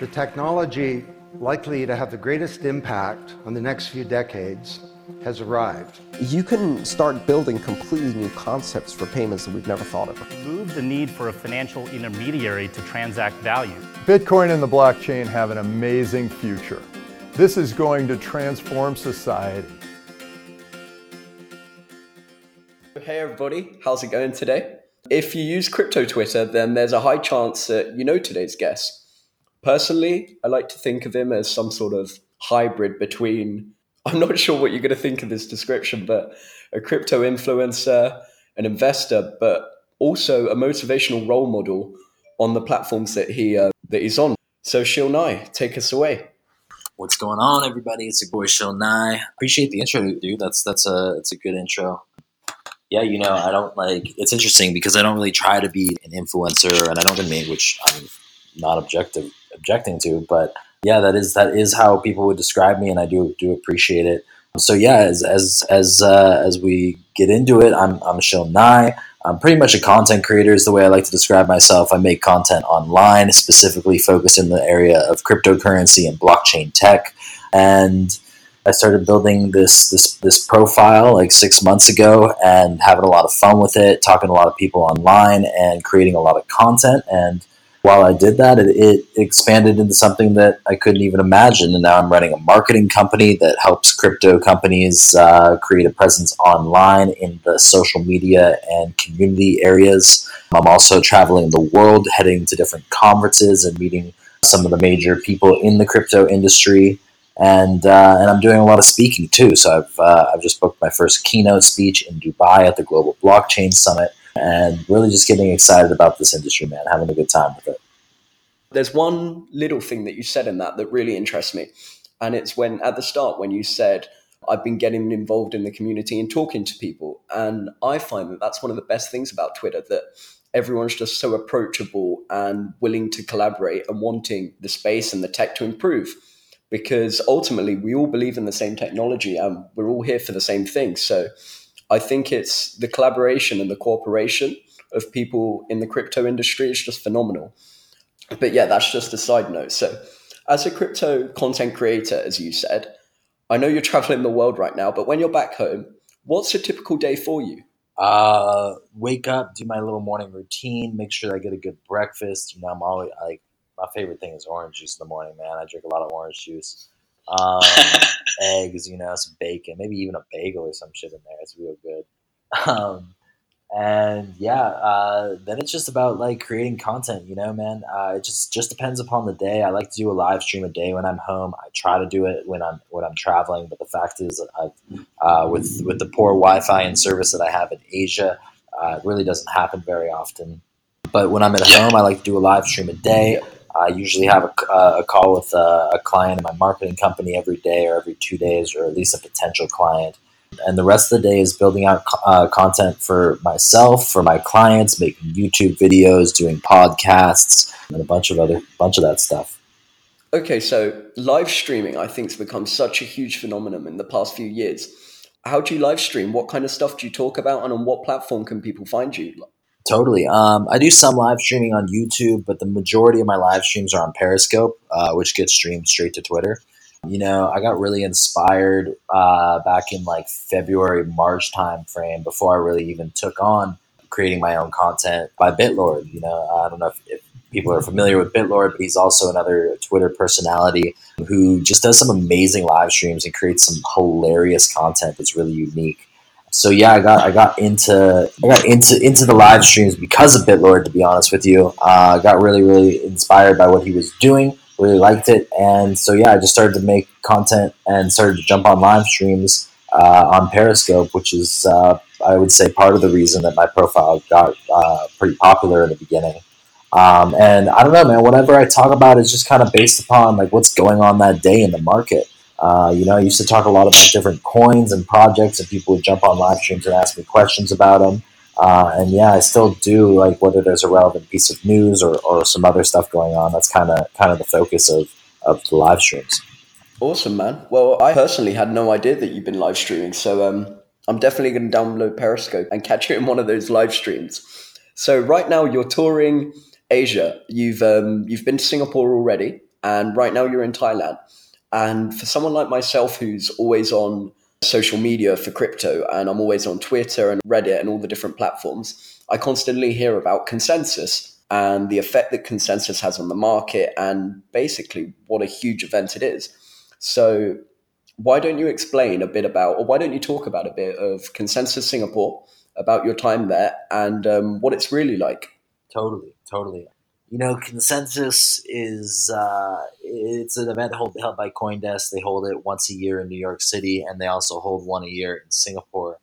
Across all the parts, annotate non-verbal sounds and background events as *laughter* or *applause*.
The technology likely to have the greatest impact on the next few decades has arrived. You can start building completely new concepts for payments that we've never thought of. Remove the need for a financial intermediary to transact value. Bitcoin and the blockchain have an amazing future. This is going to transform society. Hey everybody, how's it going today? If you use crypto Twitter, then there's a high chance that you know today's guest. Personally, I like to think of him as some sort of hybrid between, *laughs* I'm not sure what you're going to think of this description, but a crypto influencer, an investor, but also a motivational role model on the platforms that he uh, that he's on. So Shill Nye, take us away. What's going on, everybody? It's your boy Shill Nye. Appreciate the intro, dude. That's that's a it's a good intro. Yeah, you know, I don't like. It's interesting because I don't really try to be an influencer, and I don't admit which I'm not objective objecting to. But yeah, that is that is how people would describe me, and I do do appreciate it. So yeah, as as as uh, as we get into it, I'm I'm Shill Nye. I'm pretty much a content creator is the way I like to describe myself. I make content online, specifically focused in the area of cryptocurrency and blockchain tech. And I started building this this this profile like six months ago and having a lot of fun with it, talking to a lot of people online and creating a lot of content. And while I did that, it, it, expanded into something that I couldn't even imagine. And now I'm running a marketing company that helps crypto companies uh, create a presence online in the social media and community areas. I'm also traveling the world, heading to different conferences and meeting some of the major people in the crypto industry. And, uh, and I'm doing a lot of speaking too. So I've, uh, I've just booked my first keynote speech in Dubai at the Global Blockchain Summit and really just getting excited about this industry, man, having a good time with it. There's one little thing that you said in that that really interests me. And it's when, at the start, when you said, I've been getting involved in the community and talking to people. And I find that that's one of the best things about Twitter that everyone's just so approachable and willing to collaborate and wanting the space and the tech to improve. Because ultimately, we all believe in the same technology and we're all here for the same thing. So I think it's the collaboration and the cooperation of people in the crypto industry is just phenomenal. But yeah, that's just a side note. So, as a crypto content creator, as you said, I know you're traveling the world right now, but when you're back home, what's a typical day for you? Uh, wake up, do my little morning routine, make sure I get a good breakfast. You know, I'm always like, my favorite thing is orange juice in the morning, man. I drink a lot of orange juice um, *laughs* eggs, you know, some bacon, maybe even a bagel or some shit in there. It's real good. *laughs* Um, and yeah, uh, then it's just about like creating content, you know, man. Uh, it just just depends upon the day. I like to do a live stream a day when I'm home. I try to do it when I'm when I'm traveling, but the fact is, I've, uh, with with the poor Wi-Fi and service that I have in Asia, uh, it really doesn't happen very often. But when I'm at home, I like to do a live stream a day. I usually have a, uh, a call with a, a, client in my marketing company every day or every two days, or at least a potential client. And the rest of the day is building out uh, content for myself, for my clients, making YouTube videos, doing podcasts, and a bunch of other bunch of that stuff. Okay, so live streaming, I think, has become such a huge phenomenon in the past few years. How do you live stream? What kind of stuff do you talk about, and on what platform can people find you? Totally. Um, I do some live streaming on YouTube, but the majority of my live streams are on Periscope, uh, which gets streamed straight to Twitter. You know, I got really inspired uh, back in like February, March time frame before I really even took on creating my own content by Bitlord. You know, I don't know if, if people are familiar with Bitlord, but he's also another Twitter personality who just does some amazing live streams and creates some hilarious content that's really unique so yeah, I got I got into I got into into the live streams because of Bitlord. To be honest with you, uh, I got really really inspired by what he was doing. Really liked it, and so yeah, I just started to make content and started to jump on live streams uh, on Periscope, which is uh, I would say part of the reason that my profile got uh, pretty popular in the beginning. Um, and I don't know, man. Whatever I talk about is just kind of based upon like what's going on that day in the market. Uh, you know, I used to talk a lot about different coins and projects, and people would jump on live streams and ask me questions about them. Uh, and yeah, I still do like whether there's a relevant piece of news or, or some other stuff going on. That's kind of kind of the focus of of the live streams. Awesome, man. Well, I personally had no idea that you've been live streaming, so um, I'm definitely going to download Periscope and catch you in one of those live streams. So right now you're touring Asia. You've um, you've been to Singapore already. and right now you're in Thailand. And for someone like myself who's always on social media for crypto and I'm always on Twitter and Reddit and all the different platforms, I constantly hear about consensus and the effect that consensus has on the market and basically what a huge event it is. So, why don't you explain a bit about, or why don't you talk about a bit of Consensus Singapore, about your time there and um, what it's really like? Totally, totally. You know, Consensus is uh, it's an event held, by CoinDesk. They hold it once a year in New York City, and they also hold one a year in Singapore.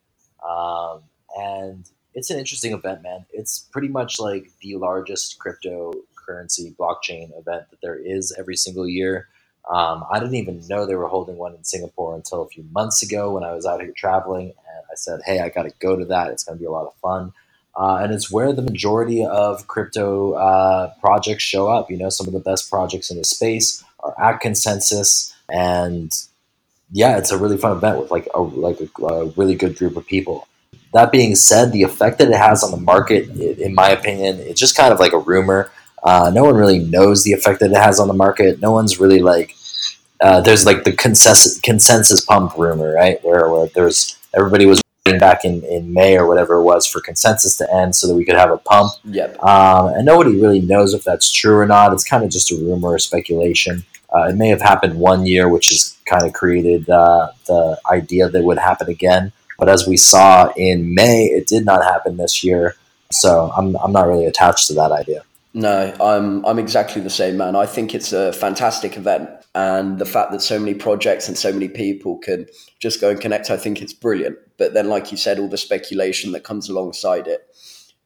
Um, and it's an interesting event, man. It's pretty much like the largest cryptocurrency blockchain event that there is every single year. Um, I didn't even know they were holding one in Singapore until a few months ago when I was out here traveling, and I said, "Hey, I got to go to that. It's going to be a lot of fun." Uh, and it's where the majority of crypto uh, projects show up. You know, some of the best projects in the space are at Consensus, and yeah, it's a really fun event with like a like a, a really good group of people. That being said, the effect that it has on the market, in my opinion, it's just kind of like a rumor. Uh, no one really knows the effect that it has on the market. No one's really like. Uh, there's like the consensus consensus pump rumor, right? Where where there's everybody was back in, in May or whatever it was for consensus to end so that we could have a pump. Yep. Um, and nobody really knows if that's true or not. It's kind of just a rumor or speculation. Uh, it may have happened one year, which has kind of created uh, the idea that it would happen again. But as we saw in May, it did not happen this year. So I'm, I'm not really attached to that idea. No, I'm I'm exactly the same, man. I think it's a fantastic event, and the fact that so many projects and so many people can just go and connect, I think it's brilliant. But then, like you said, all the speculation that comes alongside it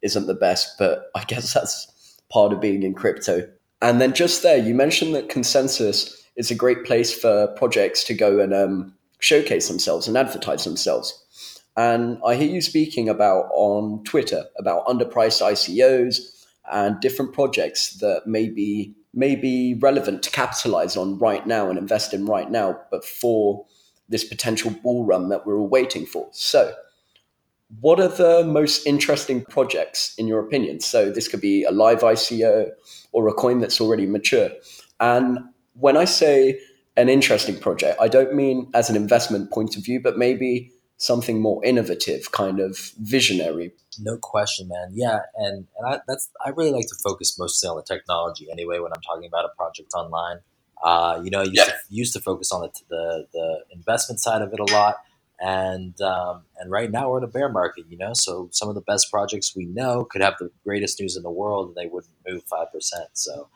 isn't the best. But *laughs* I guess that's part of being in crypto. And then just there, you mentioned that consensus is a great place for projects to go and um, showcase themselves and advertise themselves. And I hear you speaking about on Twitter about underpriced ICOs and different projects that may be, may be relevant to capitalize on right now and invest in right now, but for this potential bull run that we're all waiting for. So, what are the most interesting projects in your opinion? So, this could be a live ICO or a coin that's already mature. And when I say an interesting project, I don't mean as an investment point of view, but maybe something more innovative, kind of visionary. No question, man. Yeah, and and I, that's I really like to focus mostly on the technology anyway when I'm talking about a project online. Uh, you know, I used, Yeah. to, used to focus on the, the the investment side of it a lot, and um, and right now we're in a bear market. You know, so some of the best projects we know could have the greatest news in the world, and they wouldn't move five percent. So,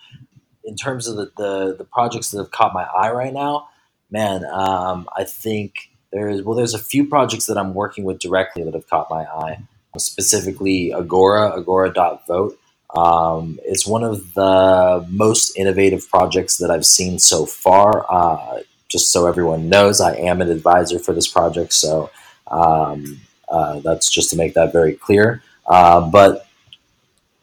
in terms of the, the the projects that have caught my eye right now, man, um, I think there's well, there's a few projects that I'm working with directly that have caught my eye. Specifically, Agora, Agora.vote. Um, it's one of the most innovative projects that I've seen so far. Uh, just so everyone knows, I am an advisor for this project, so um, uh, that's just to make that very clear. Uh, but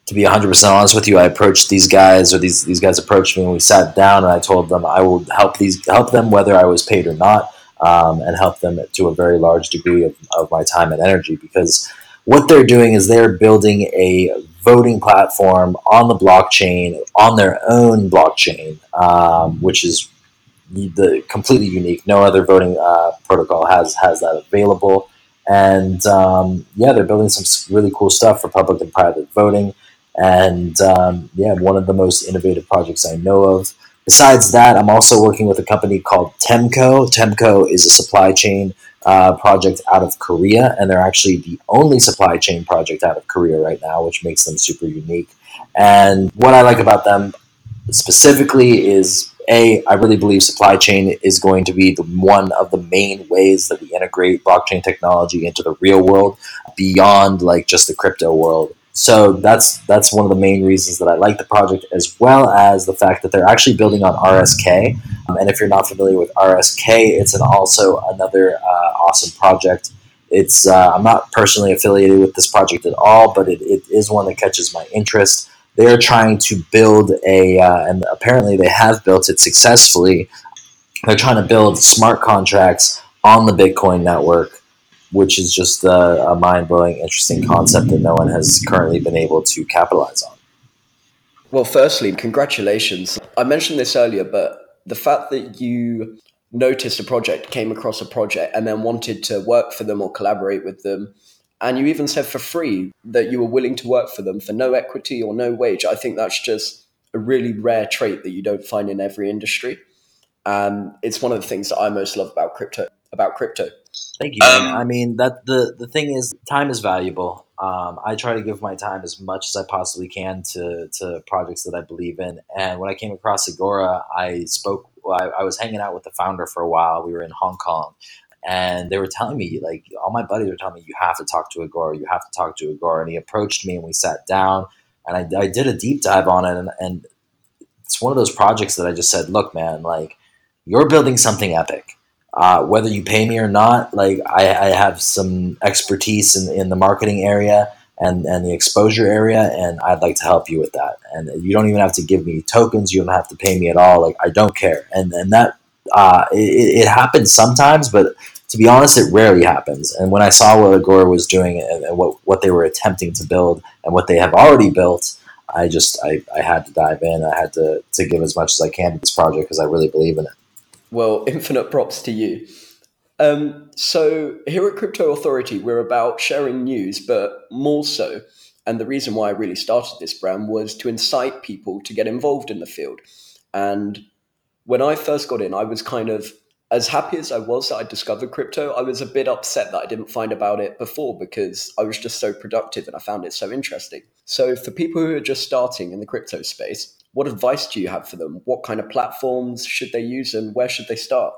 to be 100% honest with you, I approached these guys, or these these guys approached me, and we sat down, and I told them I will help these help them whether I was paid or not, um, and help them to a very large degree of, of my time and energy because what they're doing is they're building a voting platform on the blockchain on their own blockchain, um, which is the completely unique. No other voting uh, protocol has has that available. And um, yeah, they're building some really cool stuff for public and private voting. And um, yeah, one of the most innovative projects I know of. Besides that, I'm also working with a company called Temco. Temco is a supply chain uh, project out of Korea, and they're actually the only supply chain project out of Korea right now, which makes them super unique. And what I like about them specifically is a I really believe supply chain is going to be the one of the main ways that we integrate blockchain technology into the real world beyond like just the crypto world. So that's that's one of the main reasons that I like the project, as well as the fact that they're actually building on RSK. Um, and if you're not familiar with RSK, it's an also another uh, awesome project. It's uh, I'm not personally affiliated with this project at all, but it, it is one that catches my interest. They're trying to build a, uh, and apparently they have built it successfully. They're trying to build smart contracts on the Bitcoin network, which is just a, a mind blowing, interesting concept that no one has currently been able to capitalize on. Well, firstly, congratulations. I mentioned this earlier, but the fact that you noticed a project, came across a project, and then wanted to work for them or collaborate with them, and you even said for free that you were willing to work for them for no equity or no wage, I think that's just a really rare trait that you don't find in every industry. And it's one of the things that I most love about crypto. About crypto. Thank you. Man. I mean that the the thing is, time is valuable. Um, I try to give my time as much as I possibly can to to projects that I believe in. And when I came across Agora, I spoke. I, I was hanging out with the founder for a while. We were in Hong Kong, and they were telling me like all my buddies were telling me you have to talk to Agora, you have to talk to Agora. And he approached me, and we sat down, and I, I did a deep dive on it, and, and it's one of those projects that I just said, look, man, like you're building something epic uh, whether you pay me or not, like I, I have some expertise in, in the marketing area and, and the exposure area, and I'd like to help you with that. And you don't even have to give me tokens. You don't have to pay me at all. Like I don't care. And and that uh, it, it happens sometimes, but to be honest, it rarely happens. And when I saw what Agora was doing and, and what what they were attempting to build and what they have already built, I just I, I had to dive in. I had to to give as much as I can to this project because I really believe in it. Well, *laughs* infinite props to you. Um, so, here at Crypto Authority, we're about sharing news, but more so, and the reason why I really started this brand was to incite people to get involved in the field. And when I first got in, I was kind of as happy as I was that I discovered crypto, I was a bit upset that I didn't find about it before because I was just so productive and I found it so interesting. So, for people who are just starting in the crypto space, what advice do you have for them? What kind of platforms should they use and where should they start?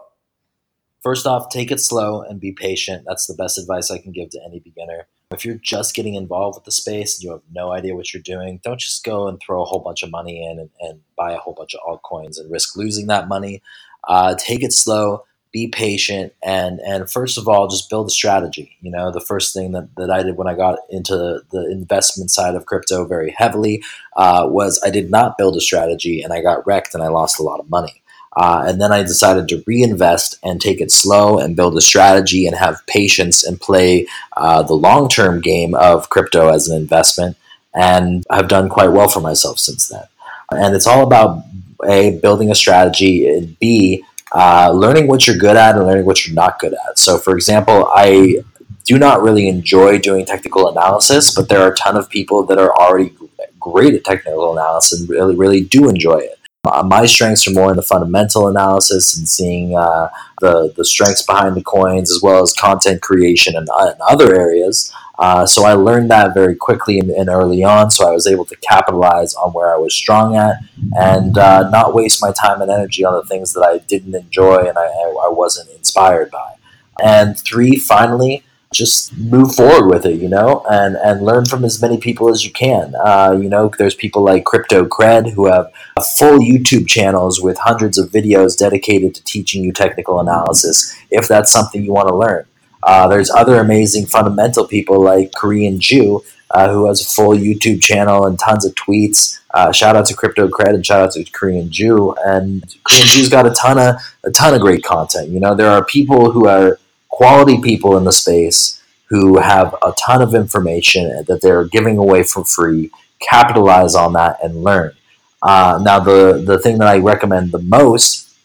First off, take it slow and be patient. That's the best advice I can give to any beginner. If you're just getting involved with the space and you have no idea what you're doing, don't just go and throw a whole bunch of money in and, and buy a whole bunch of altcoins and risk losing that money. Uh, take it slow be patient and and first of all just build a strategy. You know the first thing that, that i did when i got into the investment side of crypto very heavily uh, was i did not build a strategy and i got wrecked and i lost a lot of money. Uh, and then i decided to reinvest and take it slow and build a strategy and have patience and play uh, the long-term game of crypto as an investment. And i've done quite well for myself since then. And it's all about a building a strategy and b uh, learning what you're good at and learning what you're not good at. So, for example, I do not really enjoy doing technical analysis, but there are a ton of people that are already great at technical analysis and really, really do enjoy it. Uh, my strengths are more in the fundamental analysis and seeing uh, the, the strengths behind the coins as well as content creation and, and other areas. Uh, so I learned that very quickly and, early on. So I was able to capitalize on where I was strong at and uh, not waste my time and energy on the things that I didn't enjoy and I, I wasn't inspired by. And three, finally, just move forward with it, you know, and, and learn from as many people as you can. Uh, you know, there's people like Crypto Cred who have full YouTube channels with hundreds of videos dedicated to teaching you technical analysis if that's something you want to learn. Uh, there's other amazing fundamental people like Korean Jew, uh, who has a full YouTube channel and tons of tweets. Uh, shout out to Crypto Cred and shout out to Korean Jew. And Korean Jew's got a ton of a ton of great content. You know, there are people who are quality people in the space who have a ton of information that they're giving away for free. Capitalize on that and learn. Uh, now, the the thing that I recommend the most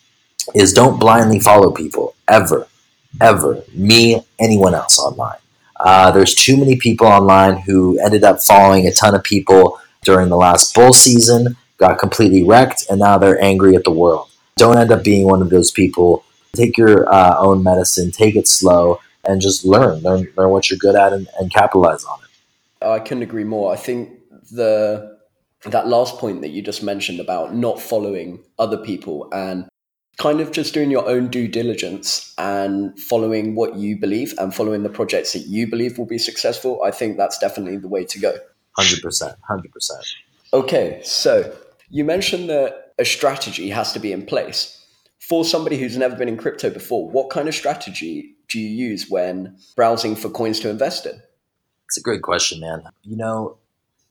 is don't blindly follow people ever ever, me, anyone else online. Uh, there's too many people online who ended up following a ton of people during the last bull season, got completely wrecked, and now they're angry at the world. Don't end up being one of those people. Take your uh, own medicine, take it slow, and just learn. Learn, learn what you're good at and, and capitalize on it. I couldn't agree more. I think the that last point that you just mentioned about not following other people and kind of just doing your own due diligence and following what you believe and following the projects that you believe will be successful, I think that's definitely the way to go. 100%. 100%. Okay, so you mentioned that a strategy has to be in place. For somebody who's never been in crypto before, what kind of strategy do you use when browsing for coins to invest in? It's a great question, man. You know,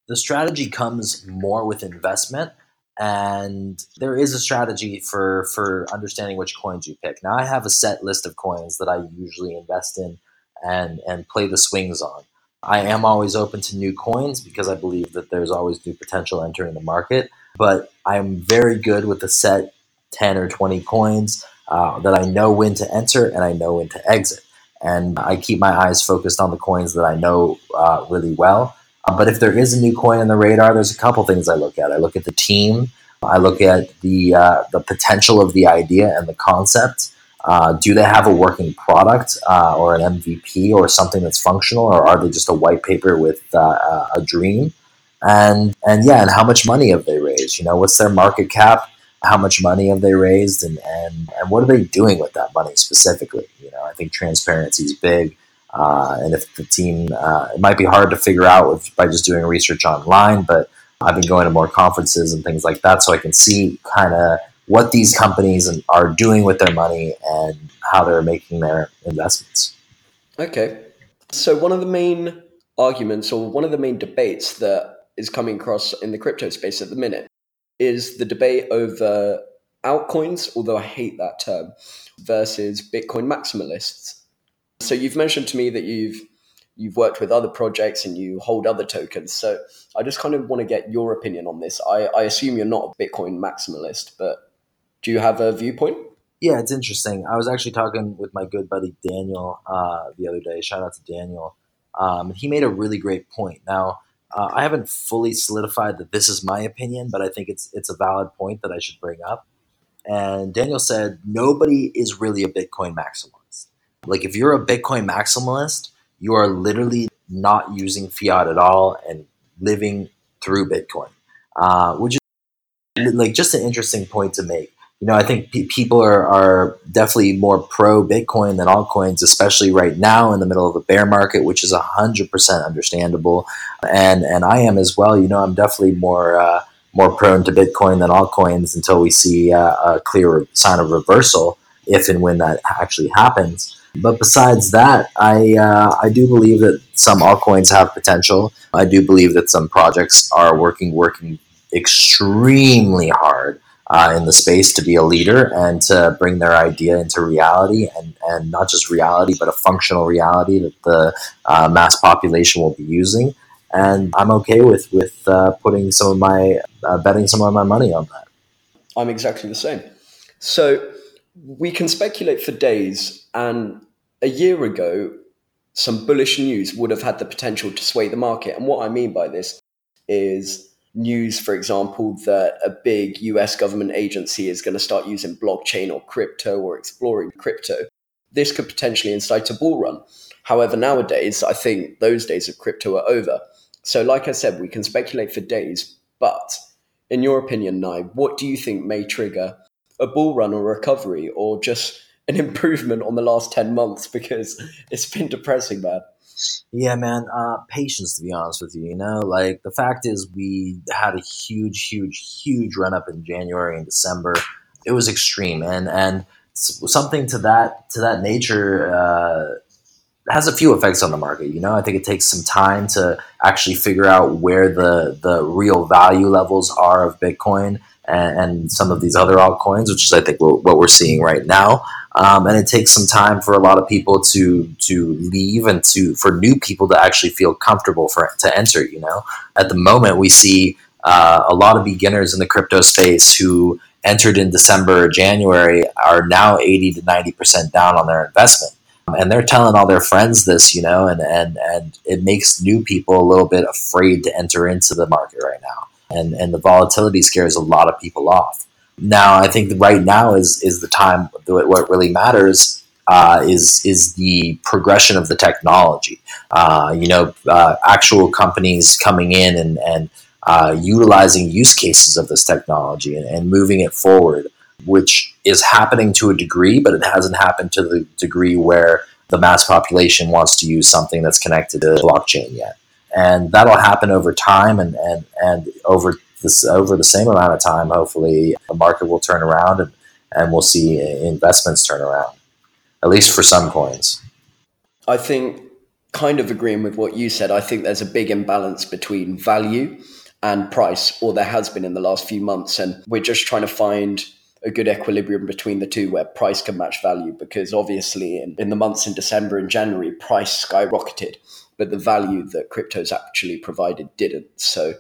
the strategy comes more with investment and there is a strategy for for understanding which coins you pick. Now I have a set list of coins that I usually invest in and and play the swings on. I am always open to new coins because I believe that there's always new potential entering the market. but I'm very good with a set 10 or 20 coins uh, that I know when to enter and I know when to exit. And I keep my eyes focused on the coins that I know uh, really well. Uh, but if there is a new coin on the radar, there's a couple things I look at. I look at the team, I look at the, uh, the potential of the idea and the concept. Uh, do they have a working product uh, or an MVP or something that's functional, or are they just a white paper with uh, a dream? And and yeah, and how much money have they raised? You know, what's their market cap? How much money have they raised, and and and what are they doing with that money specifically? You know, I think transparency is big. Uh, and if the team, uh, it might be hard to figure out with, by just doing research online, but I've been going to more conferences and things like that, so I can see kind of what these companies are doing with their money and how they're making their investments. Okay. So, one of the main arguments or one of the main debates that is coming across in the crypto space at the minute is the debate over altcoins, although I hate that term, versus Bitcoin maximalists. So, you've mentioned to me that you've you've worked with other projects and you hold other tokens. So I just kind of want to get your opinion on this. I, I assume you're not a Bitcoin maximalist, but do you have a viewpoint? Yeah, it's interesting. I was actually talking with my good buddy Daniel uh, the other day. Shout out to Daniel. Um, he made a really great point. Now, uh, I haven't fully solidified that this is my opinion, but I think it's it's a valid point that I should bring up. And Daniel said nobody is really a Bitcoin maximalist. Like if you're a Bitcoin maximalist, you are literally not using fiat at all and living through Bitcoin, uh, which is like just an interesting point to make you know, I think pe- people are, are definitely more pro Bitcoin than altcoins, especially right now in the middle of a bear market, which is hundred percent understandable, and and I am as well. You know, I'm definitely more uh, more prone to Bitcoin than altcoins until we see uh, a clear sign of reversal, if and when that actually happens. But besides that, I uh, I do believe that some altcoins have potential. I do believe that some projects are working working extremely hard uh, in the space to be a leader and to bring their idea into reality and, and not just reality, but a functional reality that the uh, mass population will be using. And I'm okay with, with uh, putting some of my, uh, betting some of my money on that. I'm exactly the same. So we can speculate for days. And a year ago, some bullish news would have had the potential to sway the market. And what I mean by this is news, for example, that a big US government agency is going to start using blockchain or crypto or exploring crypto, this could potentially incite a bull run. However, nowadays, I think those days of crypto are over. So, like I said, we can speculate for days, but in your opinion, Nye, what do you think may trigger a bull run or recovery or just an *laughs* improvement on the last 10 months? Because it's been depressing, man. Yeah, man. Uh, patience, to be honest with you. You know, like the fact is, we had a huge, huge, huge run up in January and December. It was extreme, and and something to that to that nature uh, has a few effects on the market. You know, I think it takes some time to actually figure out where the the real value levels are of Bitcoin and, and some of these other altcoins, which is I think what, we're seeing right now. Um, and it takes some time for a lot of people to to leave and to for new people to actually feel comfortable for to enter. You know, at the moment we see uh, a lot of beginners in the crypto space who entered in December or January are now eighty to ninety percent down on their investment. And they're telling all their friends this, you know, and, and, and it makes new people a little bit afraid to enter into the market right now. And, and the volatility scares a lot of people off. Now, I think right now is is the time. What really matters uh, is is the progression of the technology. Uh, you know, uh, actual companies coming in and and uh, utilizing use cases of this technology and, and, moving it forward, which is happening to a degree, but it hasn't happened to the degree where the mass population wants to use something that's connected to blockchain yet. And that'll happen over time and, and, and over this over the same amount of time, hopefully the market will turn around and, and we'll see investments turn around, at least for some coins. I think, kind of agreeing with what you said, I think there's a big imbalance between value and price, or there has been in the last few months. And we're just trying to find a good equilibrium between the two where price can match value because obviously in, in the months in December and January, price skyrocketed, but the value that cryptos actually provided didn't. So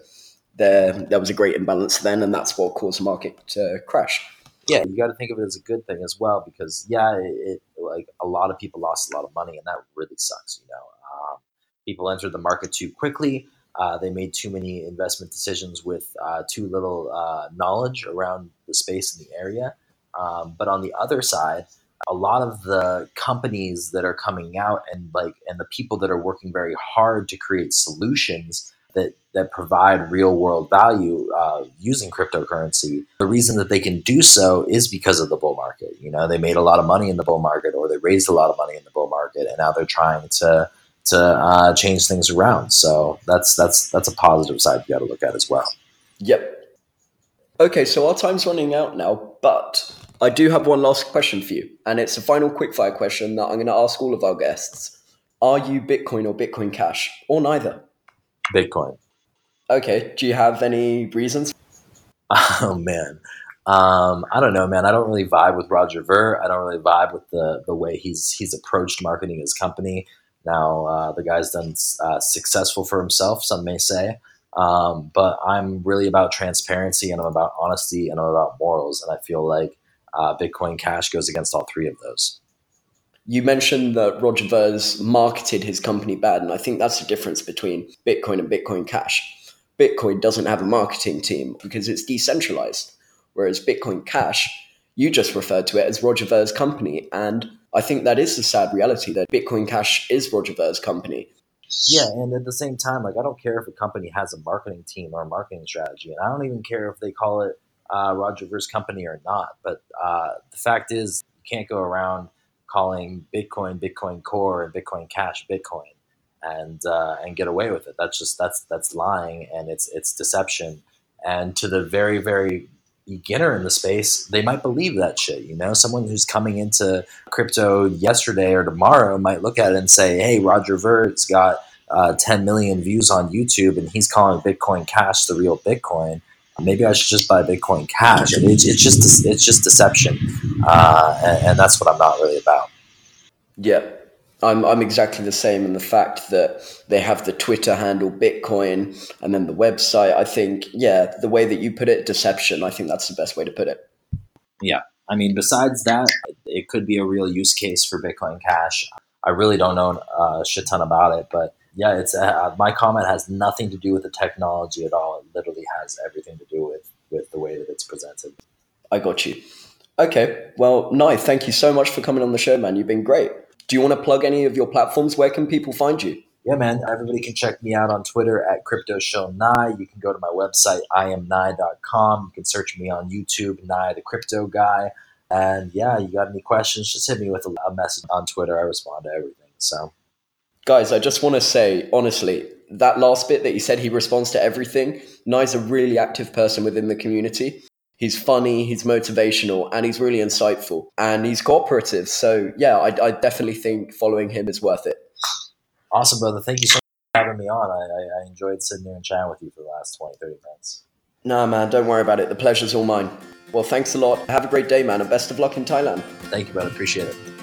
there there was a great imbalance then, and that's what caused the market to crash. Yeah, you got to think of it as a good thing as well because yeah, it, it like a lot of people lost a lot of money, and that really sucks. You know, um, people entered the market too quickly. Uh, they made too many investment decisions with uh, too little uh, knowledge around the space and the area. Um, but on the other side, a lot of the companies that are coming out and like and the people that are working very hard to create solutions that that provide real world value uh, using cryptocurrency. The reason that they can do so is because of the bull market. You know, they made a lot of money in the bull market, or they raised a lot of money in the bull market, and now they're trying to to uh, change things around. So that's that's that's a positive side you got to look at as well. Yep. Okay, so our time's running out now, but I do have one last question for you, and it's a final quickfire question that I'm going to ask all of our guests. Are you Bitcoin or Bitcoin Cash, or neither? Bitcoin. Okay, do you have any reasons? *laughs* Oh man, um, I don't know, man. I don't really vibe with Roger Ver. I don't really vibe with the the way he's he's approached marketing his company. Now uh, the guy's done uh, successful for himself, some may say, um, but I'm really about transparency and I'm about honesty and I'm about morals, and I feel like uh, Bitcoin Cash goes against all three of those. You mentioned that Roger Ver's marketed his company bad, and I think that's the difference between Bitcoin and Bitcoin Cash. Bitcoin doesn't have a marketing team because it's decentralized, whereas Bitcoin Cash, you just referred to it as Roger Ver's company, and I think that is the sad reality that Bitcoin Cash is Roger Ver's company. Yeah, and at the same time, like I don't care if a company has a marketing team or a marketing strategy, and I don't even care if they call it uh, Roger Ver's company or not. But uh, the fact is, you can't go around calling Bitcoin Bitcoin Core and Bitcoin Cash Bitcoin and uh, and get away with it. That's just that's that's lying and it's it's deception. And to the very very beginner in the space, they might believe that shit. You know, someone who's coming into crypto yesterday or tomorrow might look at it and say, "Hey, Roger Ver's got uh, 10 million views on YouTube, and he's calling Bitcoin Cash the real Bitcoin." Maybe I should just buy Bitcoin Cash. It's, it's just it's just deception, uh, and, and, that's what I'm not really about. Yeah, I'm I'm exactly the same. And the fact that they have the Twitter handle Bitcoin and then the website, I think, yeah, the way that you put it, deception. I think that's the best way to put it. Yeah, I mean, besides that, it could be a real use case for Bitcoin Cash. I really don't know a shit ton about it, but yeah, it's uh, my comment has nothing to do with the technology at all. It literally has everything to do with with the way that it's presented. I got you. Okay, well, Nye, thank you so much for coming on the show, man. You've been great. Do you want to plug any of your platforms? Where can people find you? Yeah, man. Everybody can check me out on Twitter at CryptoShillNye. You can go to my website, iamnai.com. You can search me on YouTube, Nye the Crypto Guy. And yeah, you got any questions, just hit me with a message on Twitter. I respond to everything. So Guys, I just want to say, honestly, that last bit that he said he responds to everything, Nye's a really active person within the community. He's funny, he's motivational, and he's really insightful. And he's cooperative. So, yeah, I, I definitely think following him is worth it. Awesome, brother. Thank you so much for having me on. I, I, I enjoyed sitting here and chatting with you for the last 20, 30 minutes. Nah, man, don't worry about it. The pleasure's all mine. Well, thanks a lot. Have a great day, man, and best of luck in Thailand. Thank you, brother. Appreciate it.